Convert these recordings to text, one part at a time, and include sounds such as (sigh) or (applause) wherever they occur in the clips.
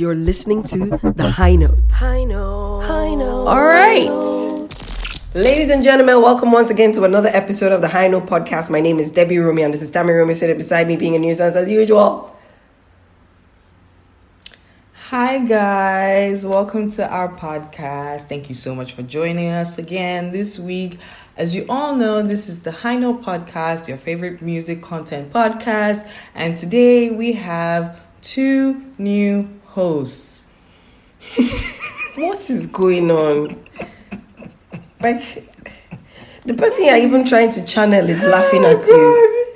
You're listening to The High Note. High note. High note. All right. Ladies and gentlemen, welcome once again to another episode of the High Note Podcast. My name is Debbie Romeo and this is Tami Romeo sitting beside me being a nuisance as usual. Hi, guys. Welcome to our podcast. Thank you so much for joining us again this week. As you all know, this is the High Note Podcast, your favorite music content podcast. And today we have two new hosts. What is going on? Like, the person you're even trying to channel is laughing at oh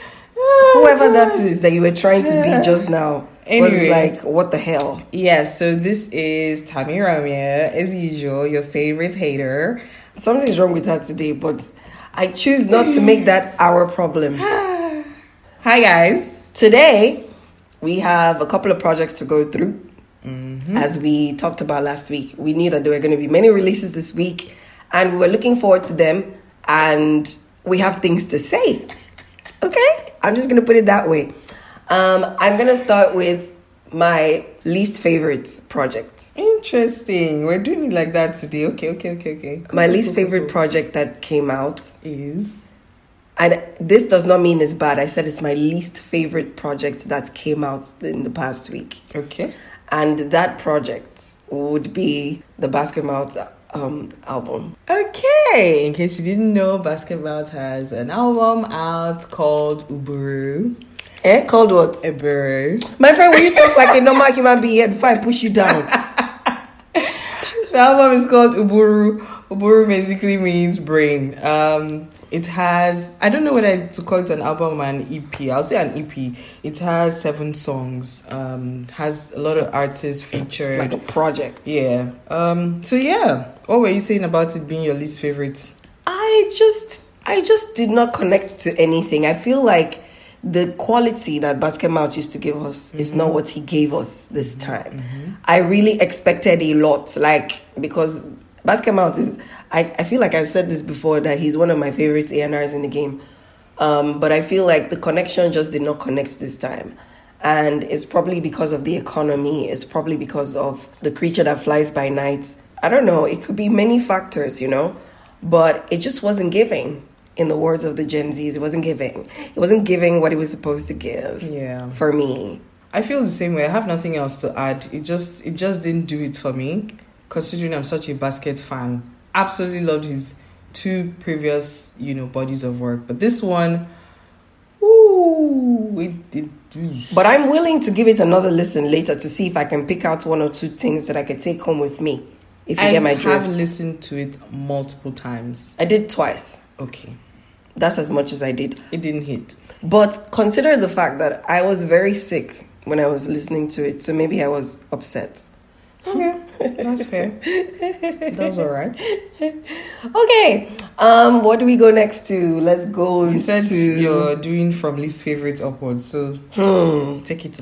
you. Whoever that is that you were trying to be just now Anyway. was like, what the hell? Yes, so this is Tami Romeo, as usual, your favorite hater. Something's wrong with her today, but I choose not to make that our problem. (sighs) Hi, guys. Today, we have a couple of projects to go through. Mm-hmm. As we talked about last week, we knew that there were going to be many releases this week, and we were looking forward to them. And we have things to say. Okay, I'm just going to put it that way. Um, I'm going to start with my least favorite project. Interesting. We're doing it like that today. Okay, okay, okay, okay. My least favorite project that came out is and this does not mean it's bad. I said it's my least favorite project that came out in the past week. okay. And that project would be the Basket Mouth um, album. Okay. In case you didn't know, Basket Mouth has an album out called Uburu. Eh? Called what? Uburu. My friend, will you talk like a normal human being before I push you down? The album is called Uburu. Uburu basically means brain. Um, it has I don't know whether to call it an album or an EP. I'll say an EP. It has seven songs. Um, has a lot of artists It's featured. like a project. Yeah. Um. So yeah, what were you saying about it being your least favorite? I just I just did not connect to anything. I feel like the quality that Basket Mouth used to give us is not mm-hmm. what he gave us this mm-hmm. time. Mm-hmm. I really expected a lot, like because Basket Mouth is I, I feel like I've said this before that he's one of my favorite ANRs in the game. Um, but I feel like the connection just did not connect this time. And it's probably because of the economy, it's probably because of the creature that flies by night. I don't know, it could be many factors, you know, but it just wasn't giving. In the words of the Gen Zs, it wasn't giving. It wasn't giving what it was supposed to give Yeah. for me. I feel the same way. I have nothing else to add. It just it just didn't do it for me. Considering I'm such a basket fan, absolutely loved his two previous you know bodies of work, but this one, ooh, it did. But I'm willing to give it another listen later to see if I can pick out one or two things that I could take home with me. If you I get my drift. I have listened to it multiple times. I did twice. Okay, That's as much as I did. it didn't hit. But consider the fact that I was very sick when I was listening to it, so maybe I was upset. Okay, (laughs) that's fair. That's all right. Okay, um, what do we go next to? Let's go You said to you're doing from least favorite upwards, so Hmm. take it.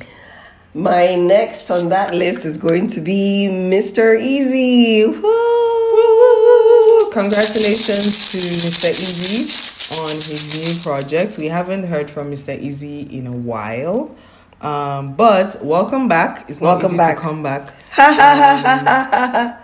My next on that list is going to be Mr. Eazi. Woo! Congratulations to Mr. Eazi on his new project. We haven't heard from Mr. Eazi in a while. Um, but welcome back. It's not Welcome easy back. to come back. (laughs)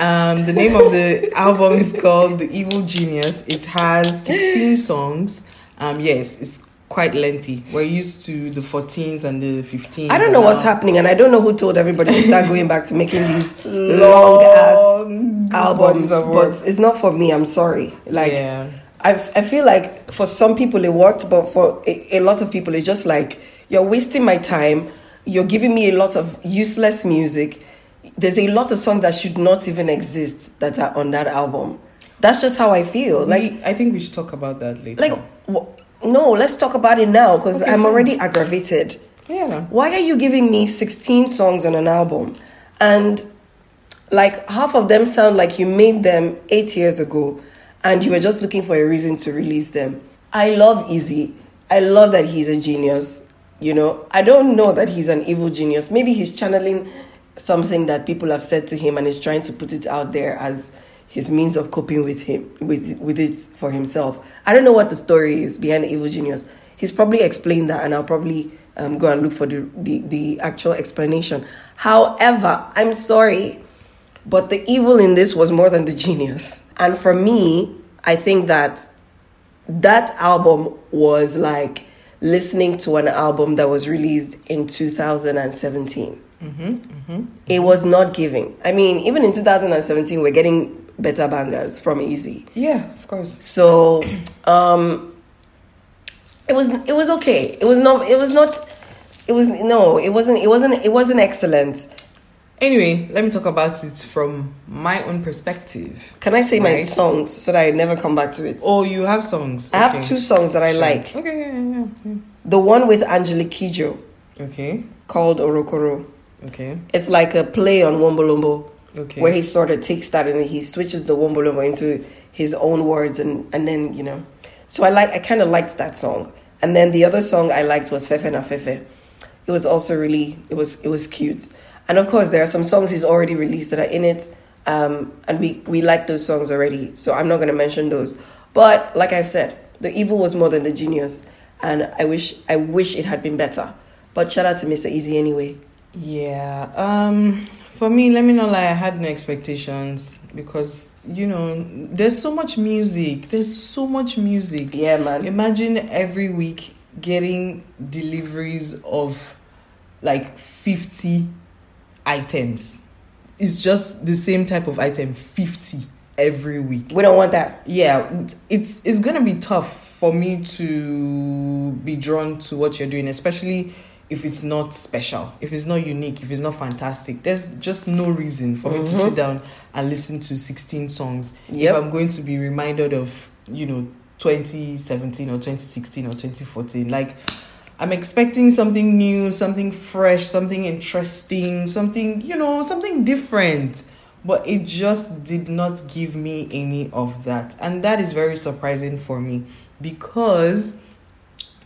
Um, um, the name of the album is called The Evil Genius. It has 16 (gasps) songs. Um, yes, it's quite lengthy. We're used to the 14s and the 15s. I don't know what's now- happening, and I don't know who told everybody to start going back to making these (laughs) long ass albums. bodies of work. But it's not for me. I'm sorry. Like yeah. I, I feel like for some people it worked, but for a, a lot of people it's just like you're wasting my time. You're giving me a lot of useless music. There's a lot of songs that should not even exist that are on that album. That's just how I feel. Like, we, I think we should talk about that later. like no. Let's talk about it now because Okay, I'm fine. already aggravated. yeah. Why are you giving me 16 songs on an album? And like half of them sound like you made them eight years ago and you were just looking for a reason to release them. I love Eazi. I love that he's a genius. You know, I don't know that he's an evil genius. Maybe he's channeling something that people have said to him and is trying to put it out there as his means of coping with him with with it for himself. I don't know what the story is behind the evil genius. He's probably explained that, and I'll probably um, go and look for the, the the actual explanation. However, I'm sorry, but the evil in this was more than the genius. And for me, I think that that album was like listening to an album that was released in 2017. It was not giving. I mean, even in 2017, we're getting better bangers from Eazi. Yeah, of course. So, um, it was it was okay. It was not. It was not. It was no. It wasn't. It wasn't. It wasn't excellent. Anyway, let me talk about it from my own perspective. Can I say my songs so that I never come back to it? Oh, you have songs. I have two songs that I Sure. like. Okay, yeah, yeah, yeah. The one with Angelique Kidjo Okay, called Orokoro. okay, It's like a play on Wombolombo. okay. where he sort of takes that and he switches the Wombolombo into his own words and and then you know so i like i kind of liked that song and then the other song i liked was fefe na fefe it was also really it was it was cute and of course there are some songs he's already released that are in it um and we we like those songs already so i'm not going to mention those but like i said the evil was more than the genius and i wish i wish it had been better but shout out to mr eazi anyway Yeah. Um for me, let me not lie, I had no expectations because you know, there's so much music. There's so much music. yeah man Imagine every week getting deliveries of like 50 items. It's just the same type of item, 50 every week. we don't want that Yeah, it's it's going to be tough for me to be drawn to what you're doing, especially if it's not special, if it's not unique, if it's not fantastic. There's just no reason for me to sit mm-hmm. down and listen to 16 songs Yep. if I'm going to be reminded of, you know, 2017 or 2016 or 2014. Like, I'm expecting something new, something fresh, something interesting, something, you know, something different. But it just did not give me any of that. And that is very surprising for me because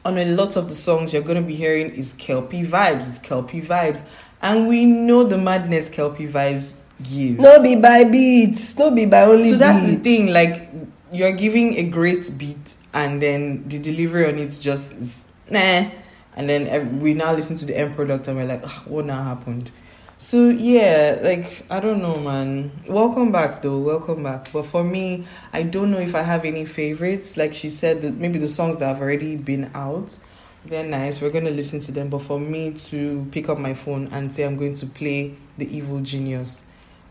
on a lot of the songs you're going to be hearing is Kel-P vibes, it's Kel-P vibes. And we know the madness Kel-P vibes gives. No be by beats. No be by only So that's the thing, like you're giving a great beat, and then the delivery on it just is nah. And then we now listen to the end product, and we're like, "Ah, what now happened? So yeah, like I don't know, man. Welcome back, though. Welcome back. But for me, I don't know if I have any favorites. Like she said, that maybe the songs that have already been out, they're nice. We're gonna listen to them. But for me to pick up my phone and say I'm going to play the Evil Genius,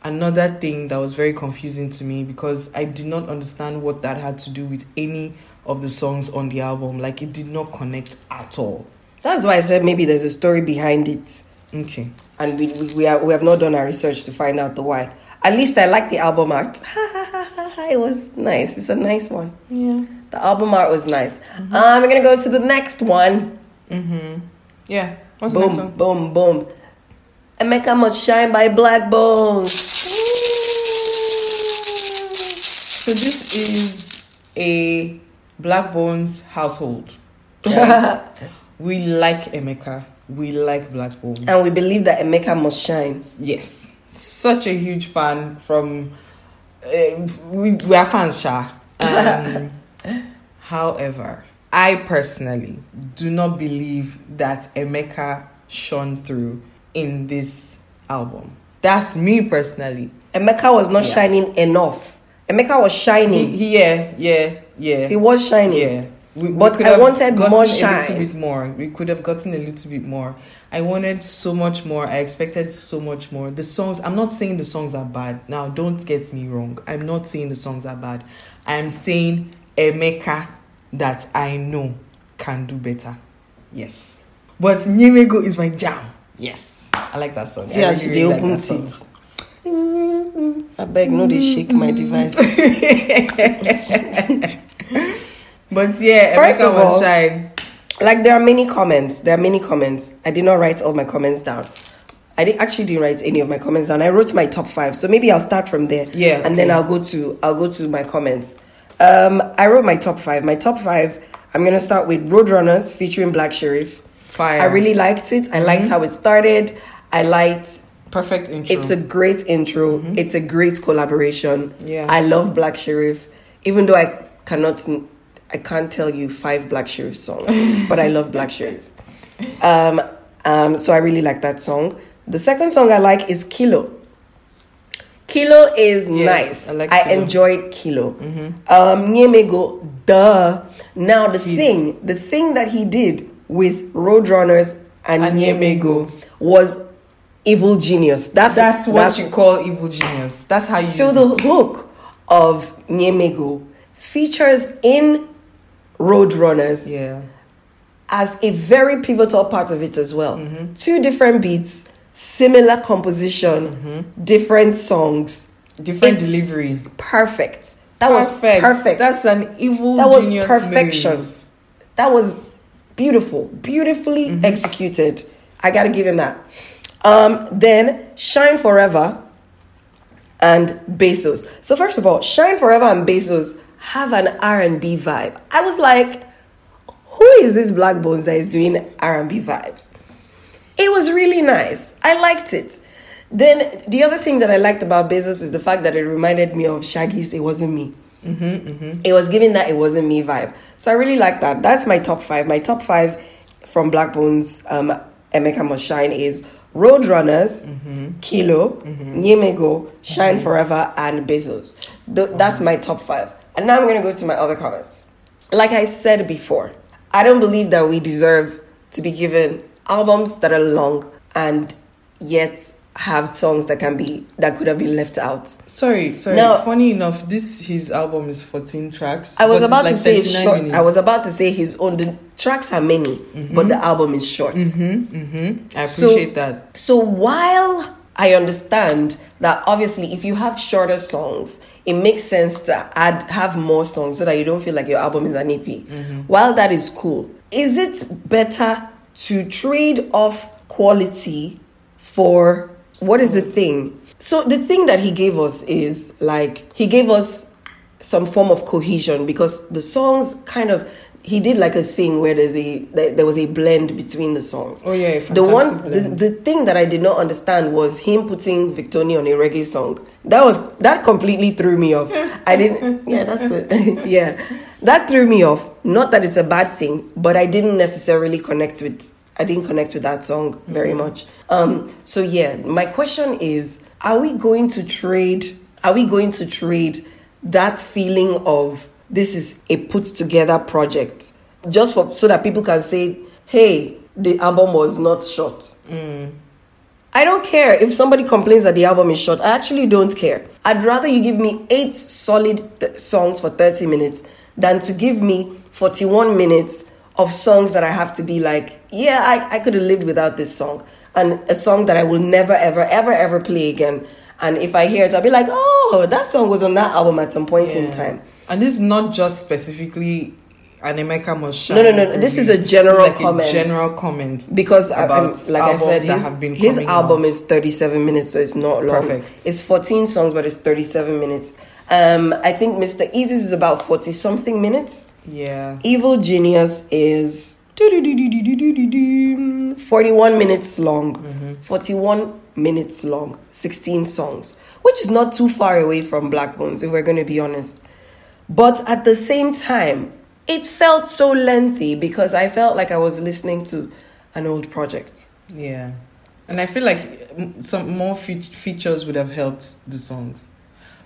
another thing that was very confusing to me because I did not understand what that had to do with any of the songs on the album. Like it did not connect at all. That's why I said maybe there's a story behind it, Okay. and we we, we, are, we have not done our research to find out the why. At least I like the album art. (laughs) it was nice. It's a nice one. Yeah. The album art was nice. Um, we're gonna go to the next one. Mm-hmm. Yeah. What's the next boom, one? boom, boom. Emeka must shine by Blaqbonez. So this is a Blaqbonez household. right? (laughs) we like Emeka. We like Blaqbonez. And we believe that Emeka must shine. Yes, such a huge fan from. Uh, we, we are fans, Sha. Um, (laughs) however, I personally do not believe that Emeka shone through in this album. That's me personally. Emeka was not Yeah. shining enough. Emeka was He, shining. he- yeah, yeah, yeah. It was shining. Yeah. We, we But could I wanted more a little bit more. We could have gotten a little bit more. I wanted so much more. I expected so much more. The songs, I'm not saying the songs are bad. Now, don't get me wrong. I'm not saying the songs are bad. I'm saying Emeka that I know can do better. Yes. But Nyemego is my jam. Yes. I like that song. I really, they really open like that song. I beg, no, they shake my device. (laughs) But yeah, First of all- shine. Like there are many comments. There are many comments. I did not write all my comments down. I did, actually didn't write any of my comments down. I wrote my top five. So maybe I'll start from there. Yeah, And then. I'll go to I'll go to my comments. Um, I wrote my top five. My top five. I'm gonna start with Roadrunners featuring Black Sherif. Fire. I really liked it. I liked how it started. I liked perfect intro. It's a great intro. It's a great collaboration. Yeah. I love Black Sherif, even though I cannot, I can't tell you five Black Sherif songs, (laughs) but I love Black Sherif. Um, um, so I really like that song. The second song I like is Kilo. Kilo is Yes, nice. I like I Kilo. enjoyed Kilo. Um, Nyemego, duh. Now the thing, the thing that he did with Roadrunners and, And was evil genius. That's That's what that's you call evil genius. That's how you so the it. hook of Nyemego features in Roadrunners Yeah. as a very pivotal part of it as well. Mm-hmm. Two different beats, similar composition, different songs. Different It's delivery. Perfect. That was perfect. That's an evil that was perfection. move. That was beautiful, beautifully Mm-hmm. executed. I gotta give him that. Um, then Shine Forever and Bezos. So first of all, Shine Forever and Bezos have an R and B vibe. I was like, who is this Blaqbonez that is doing R and B vibes? It was really nice. I liked it. Then the other thing that I liked about Bezos is the fact that it reminded me of Shaggy's "It Wasn't Me." It was giving that "It Wasn't Me" vibe. So I really like that. That's my top five. My top five from Blaqbonez, um, Emeka Must Shine is Roadrunners, mm-hmm. Kilo, mm-hmm. Nyemego, Shine mm-hmm. Forever, and Bezos. Th- That's my top five. And now I'm going to go to my other comments. Like I said before, I don't believe that we deserve to be given albums that are long and yet have songs that can be that could have been left out. Sorry, sorry. No. Funny enough, this his album is 14 tracks. I was about like to say it's 39 short. I was about to say his own. Tracks are many, but the album is short. Mm-hmm, mm-hmm. I So- appreciate that. So while I understand that obviously if you have shorter songs, it makes sense to add have more songs so that you don't feel like your album is an EP. Mm-hmm. While that is cool, is it better to trade off quality for what is the thing? So the thing that he gave us is like he gave us some form of cohesion because the songs kind of he did like a thing where there's a there was a blend between the songs. Oh, yeah, the one the, the thing that I did not understand was him putting Victony on a reggae song. That was that completely threw me off. I didn't. (laughs) Yeah, that's the (laughs) yeah. That threw me off. Not that it's a bad thing, but I didn't necessarily connect with. I didn't connect with that song very much. Um. So yeah, my question is: Are we going to trade? Are we going to trade that feeling of this is a put together project just for so that people can say, "Hey, the album was not short." Mm. I don't care if somebody complains that the album is short. I actually don't care. I'd rather you give me eight solid th- songs for 30 minutes than to give me 41 minutes of songs that I have to be like, yeah, I, I could have lived without this song. And a song that I will never, ever, ever, ever play again. And if I hear it, I'll be like, oh, that song was on that album at some point in time. And this is not just specifically an Emeka Must No, no, no, this is a general like comment. A general comment. because I'm, about like I said, that his, have been his album out. is 37 minutes, so it's not long. Perfect. It's 14 songs, but it's 37 minutes. Um, I think Mr. Eazi's is about 40 something minutes. Yeah. Evil Genius is 41 minutes long. 41 minutes long. 16 songs, which is not too far away from Blaqbonez, if we're going to be honest. But at the same time, it felt so lengthy because I felt like I was listening to an old project. Yeah. And I feel like some more fe- features would have helped the songs.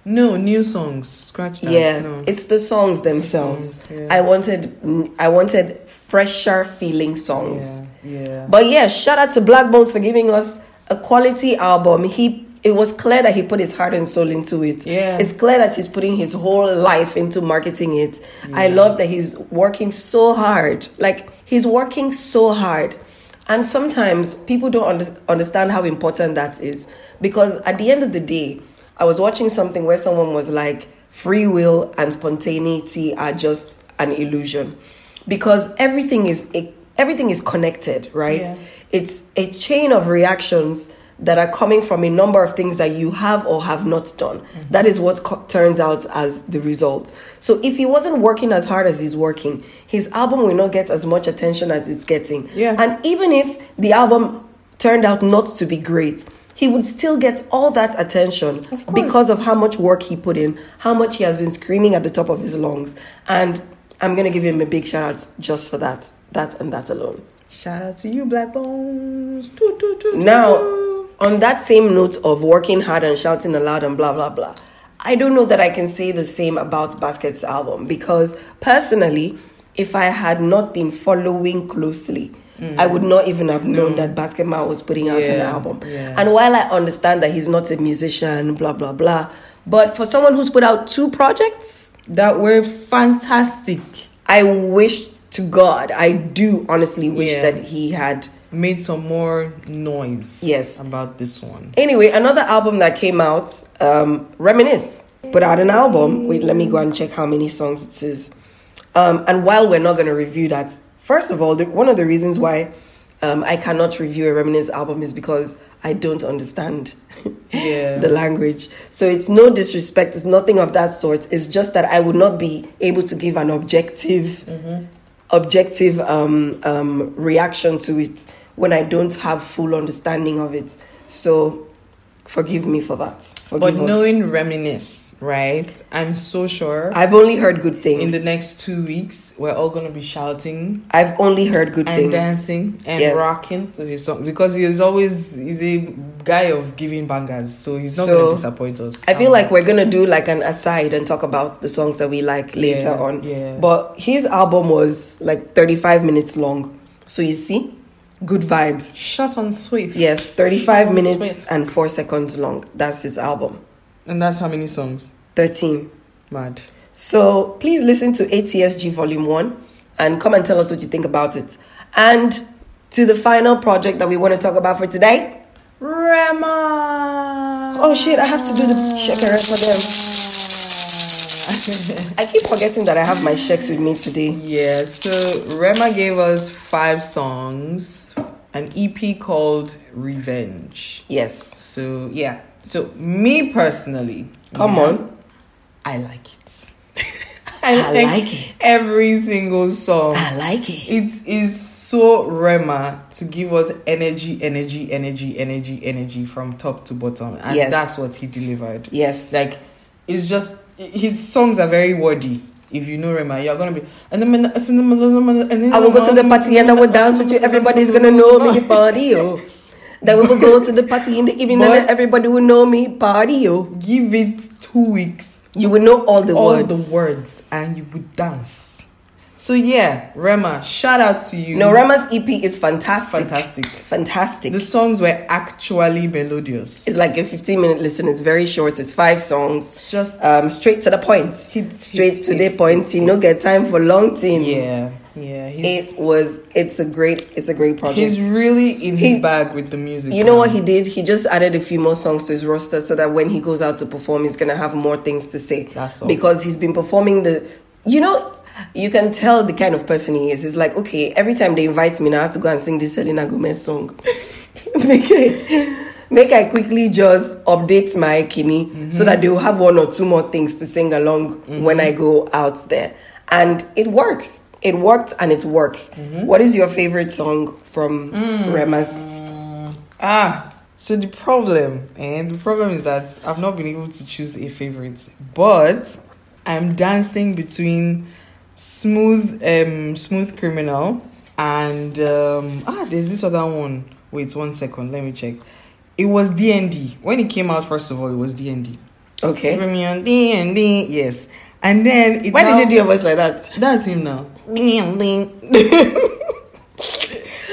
No, new songs. Scratch that. yeah, no. it's the songs themselves. songs, yeah. I wanted, I wanted fresher feeling songs. yeah. Yeah. But yeah, shout out to Blaqbonez for giving us a quality album. He it was clear that he put his heart and soul into it. Yeah. It's clear that he's putting his whole life into marketing it. I love that he's working so hard. Like he's working so hard. And sometimes people don't under- understand how important that is because at the end of the day, I was watching something where someone was like free will and spontaneity are just an illusion because everything is everything is connected, right? Yeah. It's a chain of reactions that are coming from a number of things that you have or have not done. Mm-hmm. That is what co- turns out as the result. So if he wasn't working as hard as he's working, his album will not get as much attention as it's getting. Yeah. And even if the album turned out not to be great, he would still get all that attention Of because of how much work he put in, how much he has been screaming at the top of his lungs. And I'm going to give him a big shout out just for that. That and that alone. Shout out to you, Blaqbonez. Toot, toot, toot, Now. On that same note of working hard and shouting aloud and blah blah blah, I don't know that I can say the same about Basket's album because personally, if I had not been following closely, I would not even have known that Basket Man was putting out an Mm. Album. yeah. And while I understand that he's not a musician, blah blah blah, but for someone who's put out two projects, that were fantastic. I wish to God, I do honestly wish Yeah. that he had Made some more noise. Yes. About this one. Anyway, another album that came out, um, Reminisce, put out an album. Wait, let me go and check how many songs it is. Um, and while we're not going to review that, first of all, the, one of the reasons why um, I cannot review a Reminisce album is because I don't understand (laughs) Yeah. the language. So it's no disrespect, it's nothing of that sort. It's just that I would not be able to give an objective, objective um, um, reaction to it when I don't have full understanding of it. So forgive me for that. But Forgive us. knowing Reminisce, right? I'm so sure I've only heard good things. in the next two weeks we're all gonna be shouting I've only heard good and things. dancing and Yes. rocking to his song because he's always he's a guy of giving bangers, so he's not So, gonna disappoint us. I feel Um, like we're gonna do like an aside and talk about the songs that we like later Yeah, on. yeah. But his album was like 35 minutes long. So you see, good vibes. short and sweet. Yes, 35 Short and minutes sweet. and 4 seconds long. That's his album. And that's how many songs? 13. Mad. So please listen to ATSG Volume 1 and come and tell us what you think about it. And to the final project that we want to talk about for today. Rema. Oh shit, I have to do the shekere for them. (laughs) I keep forgetting that I have my sheks with me today. Yeah, so Rema gave us five songs, an EP called Revenge. Yes. So yeah, so me personally, Come yeah, on. I like it. (laughs) I like it. Every single song. I like it. It is so Rema to give us energy, energy, energy, energy, energy from top to bottom, and Yes. that's what he delivered. Yes. Like it's just his songs are very wordy. If you know Rema, you're gonna be. And then I will go to the party and I will dance with you. Everybody's gonna know me, (laughs) party, oh. Then we will go to the party in the evening But- and everybody will know me, party, oh. Give it two weeks, You will know all the all words. the words, and you would dance. So yeah, Rema, shout out to you. No, Rema's EP is fantastic. fantastic. Fantastic. The songs were actually melodious. it's like a 15 minute listen. It's very short. It's five songs. It's just Um, straight to the point. Hit, straight hit, to hit, the point. You know, get time for long thing. yeah, yeah. It was. It's a great. It's a great project. he's really in his He- bag with the music. You know now. what he did? He just added a few more songs to his roster so that when he goes out to perform, he's gonna have more things to say. That's all. Because he's been performing the, you know, you can tell the kind of person he is. It's like, okay, every time they invite me, now I have to go and sing this Selena Gomez song. (laughs) make, I, make I quickly just update my kidney so Mm-hmm. that they will have one or two more things to sing along when I go out there. And it works. It worked and it works. Mm-hmm. What is your favorite song from Mm. Rema's? Ah, so the problem, and the problem is that I've not been able to choose a favorite, but I'm dancing between smooth, um, smooth criminal and um, ah, there's this other one. Wait one second, let me check. It was DND when it came out. First of all, it was DND. Okay. Put me on DND, yes, and then it Why now- did you do your voice like that? That's him now. (laughs)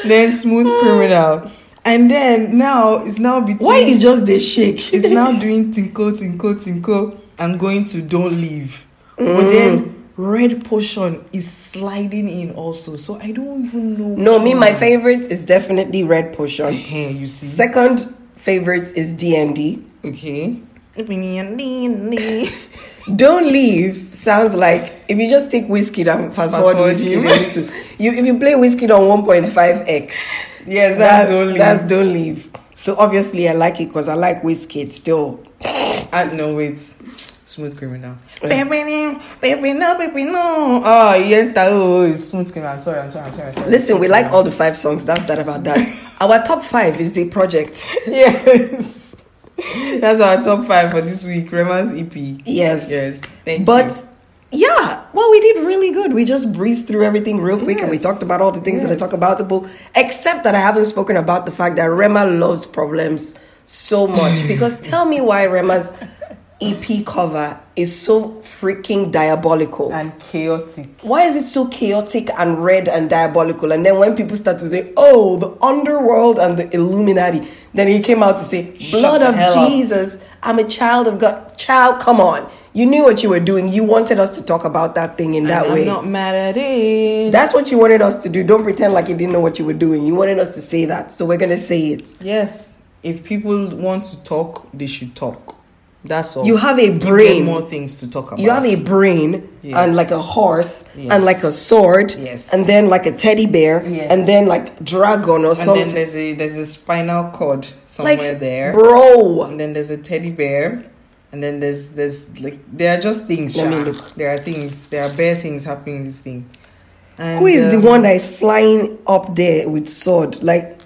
then smooth criminal. And then now it's now between Why you just they shake? it's now doing tinko tinko tinko. I'm going to don't leave. But Mm. then red potion is sliding in also. So I don't even know. No, me, my favorite is definitely Red Potion. Hey, you see. Second favorite is DND. okay. (laughs) Don't leave sounds like if you just take whiskey and fast, Fast forward forward whiskey, you if you play whiskey on 1.5x, Yes, that- that's don't leave. That's don't leave. So obviously I like it because I like whiskey still. Ah, no, wait. Smooth criminal. Baby, no, baby, no, baby, no. Oh, yeah, oh, it's smooth criminal. I'm sorry, I'm sorry, I'm sorry. I'm sorry. Listen, we like all the five songs. That's that about that. (laughs) Our top five is the project. yes. That's our top five for this week. Rema's EP. Yes. Yes. Thank but you. But yeah, well, we did really good. We just breezed through everything real quick and we talked about all the things that I talk about, except that I haven't spoken about the fact that Rema loves problems so much. (laughs) because tell me why Rema's EP cover is so freaking diabolical. And chaotic. Why is it so chaotic and red and diabolical? And then when people start to say, oh, the underworld and the Illuminati, then he came out to say, blood of hell up." Jesus, I'm a child of God. Child, come on. You knew what you were doing. You wanted us to talk about that thing in that and way. I'm not mad at it. That's what you wanted us to do. Don't pretend like you didn't know what you were doing. You wanted us to say that. So we're going to say it. yes. If people want to talk, they should talk. That's all. You have a brain. more things to talk about. You have a brain Yes. and like a horse Yes. and like a sword Yes. and then like a teddy bear Yes. and then like dragon or and something. then there's a there's a spinal cord somewhere like there. bro. and then there's a teddy bear and then there's there's like there are just things Let me look. there are things there are bare things happening in this thing and, Who is um, the one that is flying up there with sword? Like,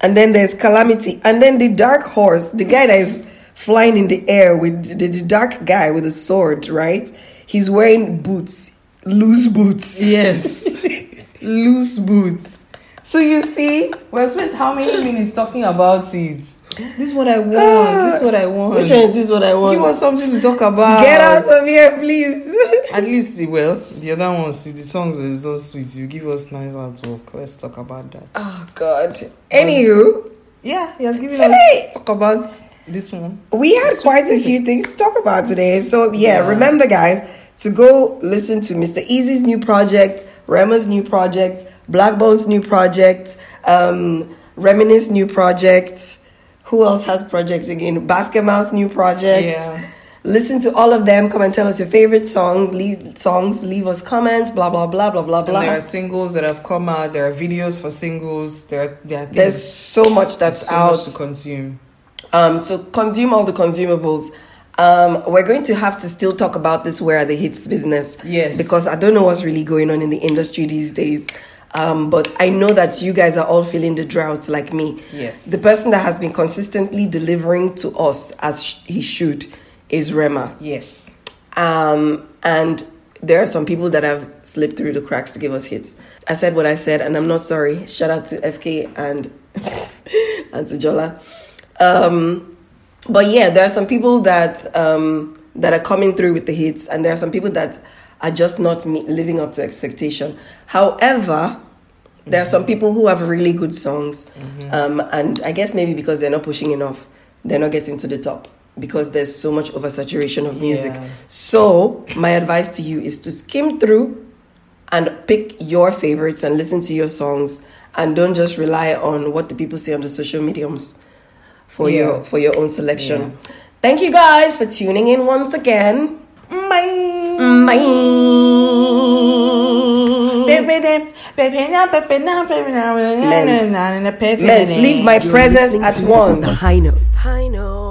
and then there's calamity, and then the dark horse, the guy that is flying in the air with the, the dark guy with a sword, right? He's wearing boots, loose boots. yes (laughs) loose boots so you see we've spent how many minutes talking about it this is what i want this is what i want Which one is this? What I want? give us something to talk about Get out of here, please. (laughs) at least well the other ones if the songs were so sweet you give us nice artwork let's talk about that oh God. Anywho, yeah he has given Today- us talk about this one we had quite a few things to talk about today. So yeah, Yeah. remember guys to go listen to Mr. Eazi's new project, Rema's new project, Blaqbonez's new project, um, Reminisce new project. Who else has projects again? Basket Mouth new project. Yeah. Listen to all of them. Come and tell us your favorite song. Leave songs. Leave us comments. Blah blah blah blah blah And blah. there are singles that have come out. There are videos for singles. There, are, there are things, There's so much that's so out. much to consume. Um, so consume all the consumables. Um, we're going to have to still talk about this where are the hits business. Yes. Because I don't know what's really going on in the industry these days. Um, but I know that you guys are all feeling the drought like me. Yes. The person that has been consistently delivering to us as sh- he should is Rema. Yes. Um, and there are some people that have slipped through the cracks to give us hits. I said what I said, and I'm not sorry. Shout out to FK and (laughs) and to Jola. Um, but yeah, there are some people that um, that are coming through with the hits, and there are some people that are just not me- living up to expectation. However, there are some people who have really good songs, um, and I guess maybe because they're not pushing enough, they're not getting to the top because there's so much oversaturation of music. Yeah. So my advice to you is to skim through and pick your favorites and listen to your songs, and don't just rely on what the people say on the social mediums for Yeah. your for your own selection. Thank you guys for tuning in once again. Bye. Bye. Men's, leave my presence at once. High note. High note.